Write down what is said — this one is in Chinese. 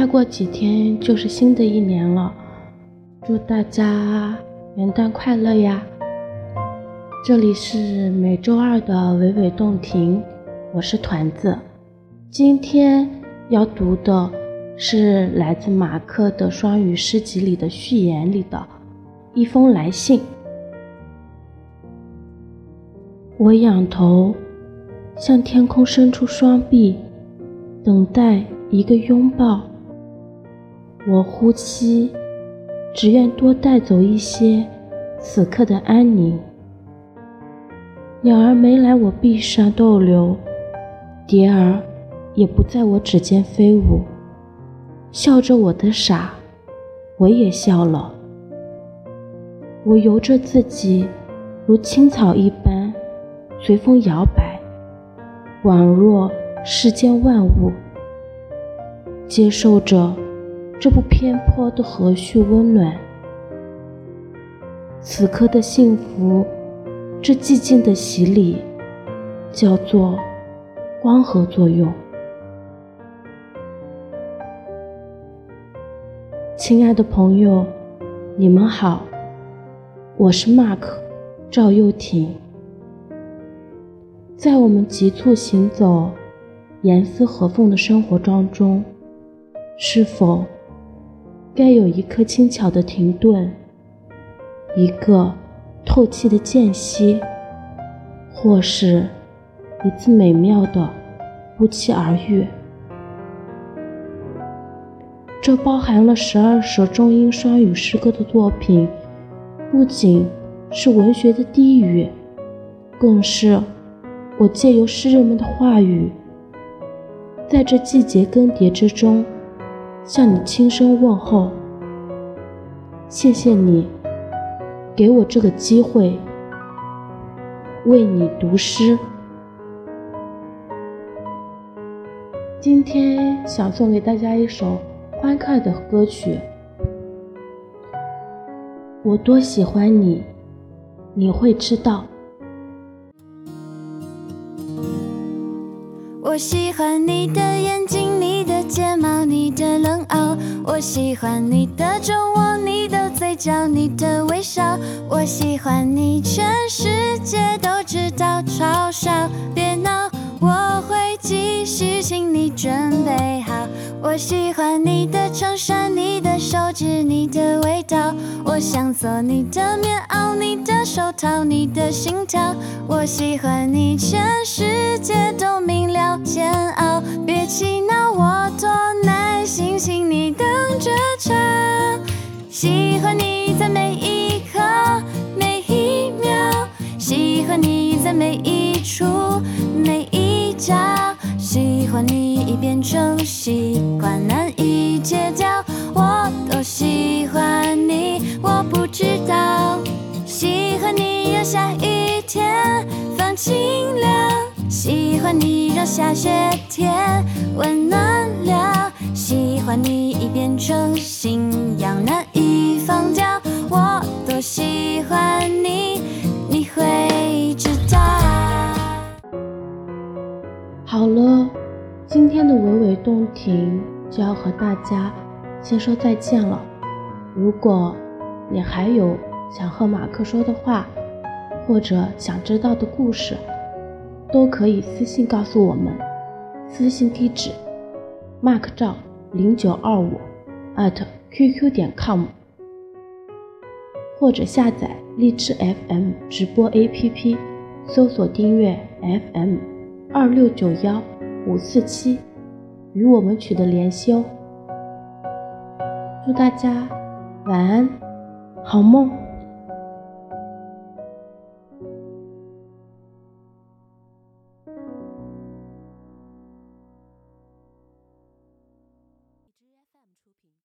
再过几天就是新的一年了，祝大家元旦快乐呀！这里是每周二的娓娓动听，我是团子。今天要读的是来自马克的双语诗集里的序言里的一封来信。我仰头向天空伸出双臂，等待一个拥抱。我呼吸，只愿多带走一些此刻的安宁。鸟儿没来我臂上逗留，蝶儿也不在我指尖飞舞，笑着我的傻，我也笑了。我由着自己，如青草一般，随风摇摆，宛若世间万物，接受着。这不偏颇的和煦温暖，此刻的幸福，这寂静的洗礼，叫做光合作用。亲爱的朋友，你们好，我是 Mark 赵又廷。在我们急促行走、严丝合缝的生活当中，是否？该有一颗轻巧的停顿，一个透气的间隙，或是一次美妙的不期而遇。这包含了十二首中英双语诗歌的作品，不仅是文学的低语，更是我借由诗人们的话语，在这季节更迭之中。向你轻声问候，谢谢你给我这个机会为你读诗。今天想送给大家一首欢快的歌曲。我多喜欢你，你会知道。我喜欢你的眼睛，你睫毛，你的冷傲。我喜欢你的酒窝，你的嘴角，你的微笑。我喜欢你，全世界都知道。嘲笑，别闹，我会继续，请你准备好。我喜欢你的衬衫，你的手指，你的味道。我想做你的棉袄，你的手套，你的心跳。我喜欢你，全世界都明了。习惯，难以戒掉。我多喜欢你，我不知道。喜欢你让下雨天放晴了。喜欢你让下雪天温暖了，喜欢你已变成信仰难以放掉。我多喜欢你，你会知道。好了，今天的娓娓动听就要和大家先说再见了。如果你还有想和马克说的话，或者想知道的故事，都可以私信告诉我们，私信地址：mark 赵零九二五 at qq 点 com，或者下载荔枝 FM 直播 APP，搜索订阅 FM 二六九幺五四七，与我们取得联系哦。祝大家晚安，好梦。